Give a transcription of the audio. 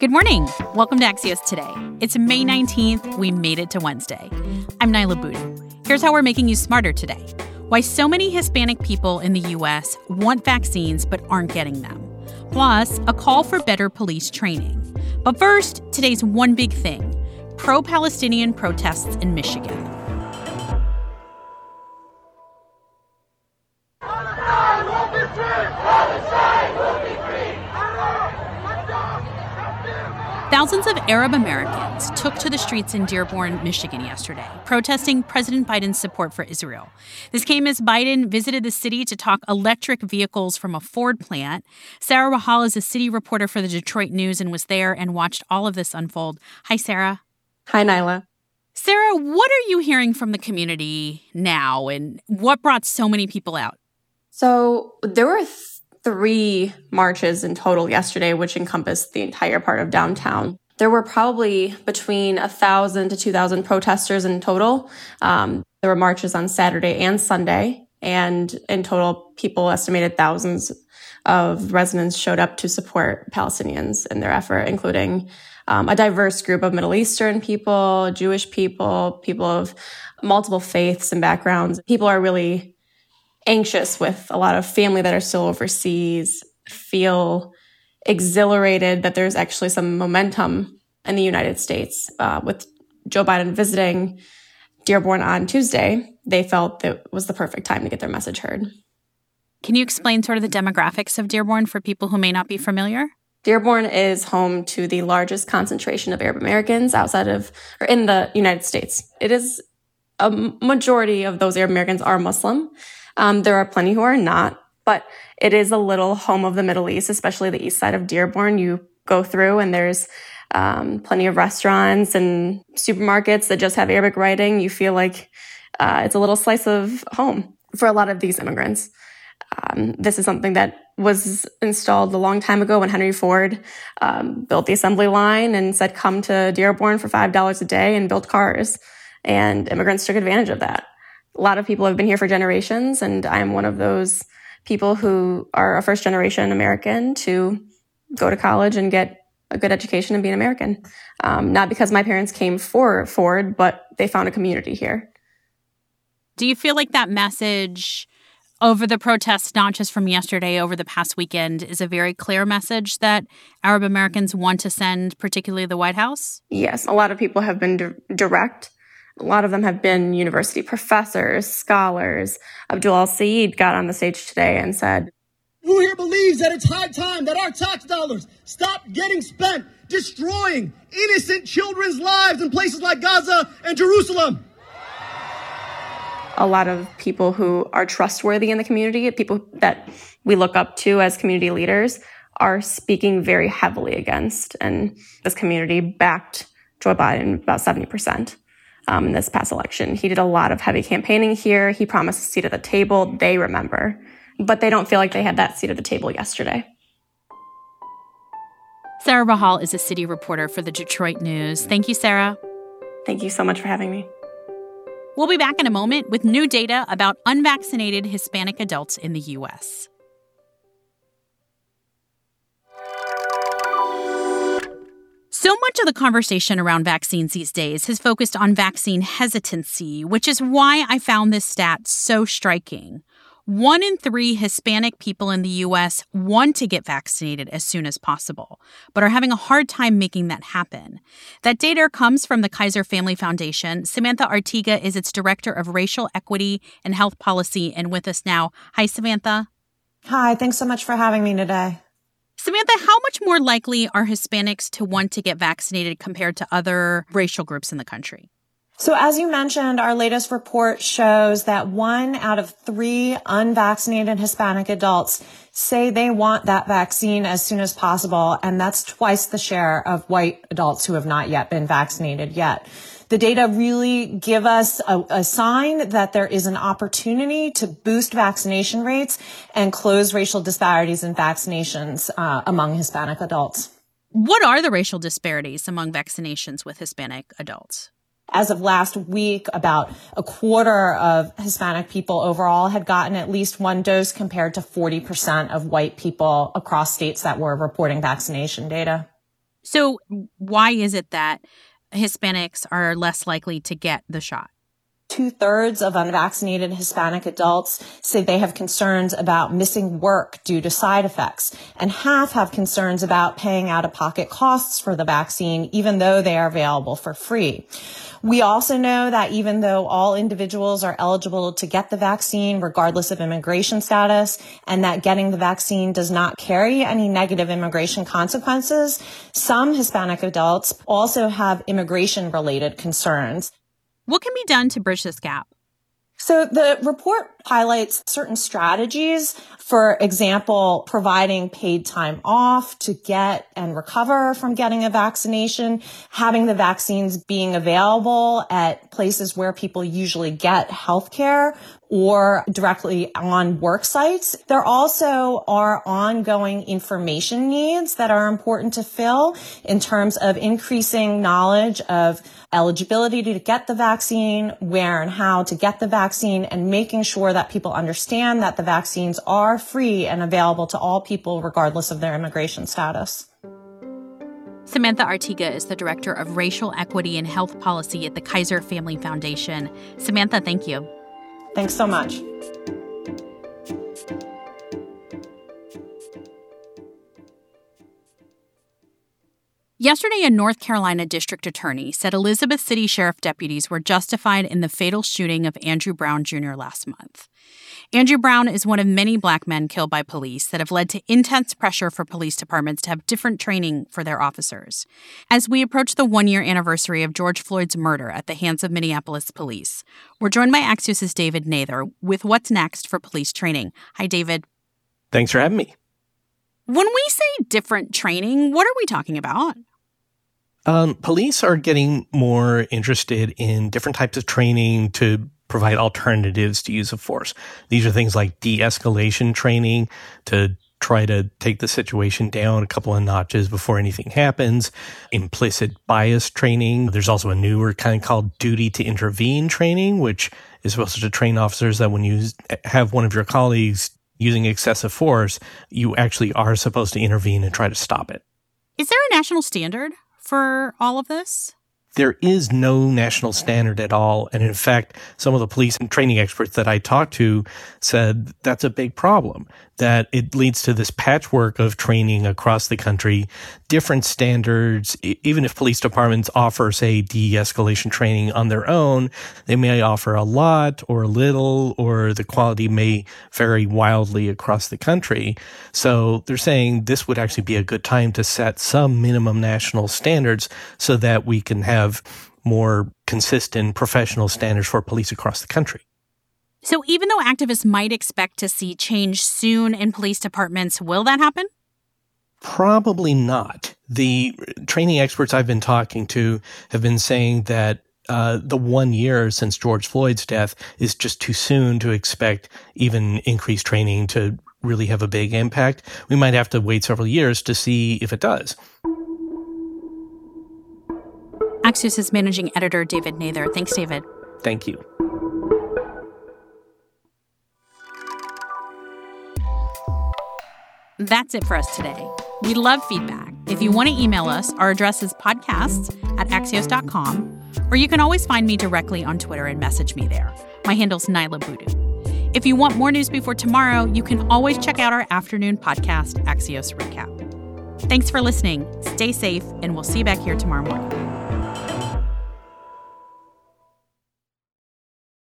Good morning. Welcome to Axios Today. It's May 19th. We made it to Wednesday. I'm Niala Boodhoo. Here's how we're making you smarter today. Why so many Hispanic people in the U.S. want vaccines but aren't getting them. Plus, a call for better police training. But first, today's one big thing pro Palestinian protests in Michigan. Thousands of Arab Americans took to the streets in Dearborn, Michigan yesterday, protesting President Biden's support for Israel. This came as Biden visited the city to talk electric vehicles from a Ford plant. Sarah Rahal is a city reporter for the Detroit News and was there and watched all of this unfold. Hi, Sarah. Hi, Niala. Sarah, what are you hearing from the community now and what brought so many people out? So there were three marches in total yesterday, which encompassed the entire part of downtown. There were probably between a thousand to two thousand protesters in total. Um, there were marches on Saturday and Sunday, and in total, people estimated thousands of residents showed up to support Palestinians in their effort, including um, a diverse group of Middle Eastern people, Jewish people, people of multiple faiths and backgrounds. People are really anxious with a lot of family that are still overseas, feel exhilarated that there's actually some momentum in the United States. Uh, with Joe Biden visiting Dearborn on Tuesday, they felt that was the perfect time to get their message heard. Can you explain sort of the demographics of Dearborn for people who may not be familiar? Dearborn is home to the largest concentration of Arab Americans outside of or in the United States. It is a majority of those Arab Americans are Muslim. Um, there are plenty who are not, but it is a little home of the Middle East, especially the east side of Dearborn. You go through and there's um, plenty of restaurants and supermarkets that just have Arabic writing. You feel like uh, it's a little slice of home for a lot of these immigrants. Um, this is something that was installed a long time ago when Henry Ford um, built the assembly line and said, come to Dearborn for $5 a day and build cars. And immigrants took advantage of that a lot of people have been here for generations, and I'm one of those people who are a first generation American to go to college and get a good education and be an American. Um, not because my parents came for Ford, but they found a community here. Do you feel like that message over the protests, not just from yesterday, over the past weekend, is a very clear message that Arab Americans want to send, particularly the White House? Yes, a lot of people have been di- direct a lot of them have been university professors, scholars. Abdul El-Sayed got on the stage today and said, Who here believes that it's high time that our tax dollars stop getting spent destroying innocent children's lives in places like Gaza and Jerusalem? A lot of people who are trustworthy in the community, people that we look up to as community leaders, are speaking very heavily against. And this community backed Joe Biden about 70% um, in this past election. He did a lot of heavy campaigning here. He promised a seat at the table. They remember, but they don't feel like they had that seat at the table yesterday. Sarah Rahal is a city reporter for the Detroit News. Thank you, Sarah. Thank you so much for having me. We'll be back in a moment with new data about unvaccinated Hispanic adults in the U.S. So much of the conversation around vaccines these days has focused on vaccine hesitancy, which is why I found this stat so striking. One in three Hispanic people in the U.S. want to get vaccinated as soon as possible, but are having a hard time making that happen. That data comes from the Kaiser Family Foundation. Samantha Artiga is its director of racial equity and health policy and with us now. Hi, Samantha. Hi, thanks so much for having me today. Samantha, how much more likely are Hispanics to want to get vaccinated compared to other racial groups in the country? So as you mentioned, our latest report shows that one out of three unvaccinated Hispanic adults say they want that vaccine as soon as possible. And that's twice the share of white adults who have not yet been vaccinated yet the data really give us a, a sign that there is an opportunity to boost vaccination rates and close racial disparities in vaccinations uh, among Hispanic adults. What are the racial disparities among vaccinations with Hispanic adults? As of last week, about a quarter of Hispanic people overall had gotten at least one dose compared to 40% of white people across states that were reporting vaccination data. So, why is it that Hispanics are less likely to get the shot? Two thirds of unvaccinated Hispanic adults say they have concerns about missing work due to side effects, and half have concerns about paying out of pocket costs for the vaccine, even though they are available for free. We also know that even though all individuals are eligible to get the vaccine, regardless of immigration status, and that getting the vaccine does not carry any negative immigration consequences, some Hispanic adults also have immigration related concerns. What can be done to bridge this gap? So the report highlights certain strategies. For example, providing paid time off to get and recover from getting a vaccination, having the vaccines being available at places where people usually get healthcare or directly on work sites. There also are ongoing information needs that are important to fill in terms of increasing knowledge of eligibility to get the vaccine, where and how to get the vaccine, and making sure that people understand that the vaccines are free and available to all people regardless of their immigration status. Samantha Artiga is the Director of Racial Equity and Health Policy at the Kaiser Family Foundation. Samantha, thank you. Thanks so much. Yesterday, a North Carolina district attorney said Elizabeth City Sheriff deputies were justified in the fatal shooting of Andrew Brown Jr. last month. Andrew Brown is one of many black men killed by police that have led to intense pressure for police departments to have different training for their officers. As we approach the one year anniversary of George Floyd's murder at the hands of Minneapolis police, we're joined by Axios' David Nather with what's next for police training. Hi, David. Thanks for having me. When we say different training, what are we talking about? Um, police are getting more interested in different types of training to provide alternatives to use of force. These are things like de escalation training to try to take the situation down a couple of notches before anything happens, implicit bias training. There's also a newer kind called duty to intervene training, which is supposed to train officers that when you have one of your colleagues using excessive force, you actually are supposed to intervene and try to stop it. Is there a national standard for all of this? There is no national standard at all. And in fact, some of the police and training experts that I talked to said that's a big problem, that it leads to this patchwork of training across the country, different standards. Even if police departments offer, say, de escalation training on their own, they may offer a lot or a little, or the quality may vary wildly across the country. So they're saying this would actually be a good time to set some minimum national standards so that we can have more consistent professional standards for police across the country. So, even though activists might expect to see change soon in police departments, will that happen? Probably not. The training experts I've been talking to have been saying that uh, the one year since George Floyd's death is just too soon to expect even increased training to really have a big impact. We might have to wait several years to see if it does. Axios' managing editor, David Nather. Thanks, David. Thank you. That's it for us today. We love feedback. If you want to email us, our address is podcasts at axios.com, or you can always find me directly on Twitter and message me there. My handle's Niala Boodhoo. If you want more news before tomorrow, you can always check out our afternoon podcast, Axios Recap. Thanks for listening. Stay safe, and we'll see you back here tomorrow morning.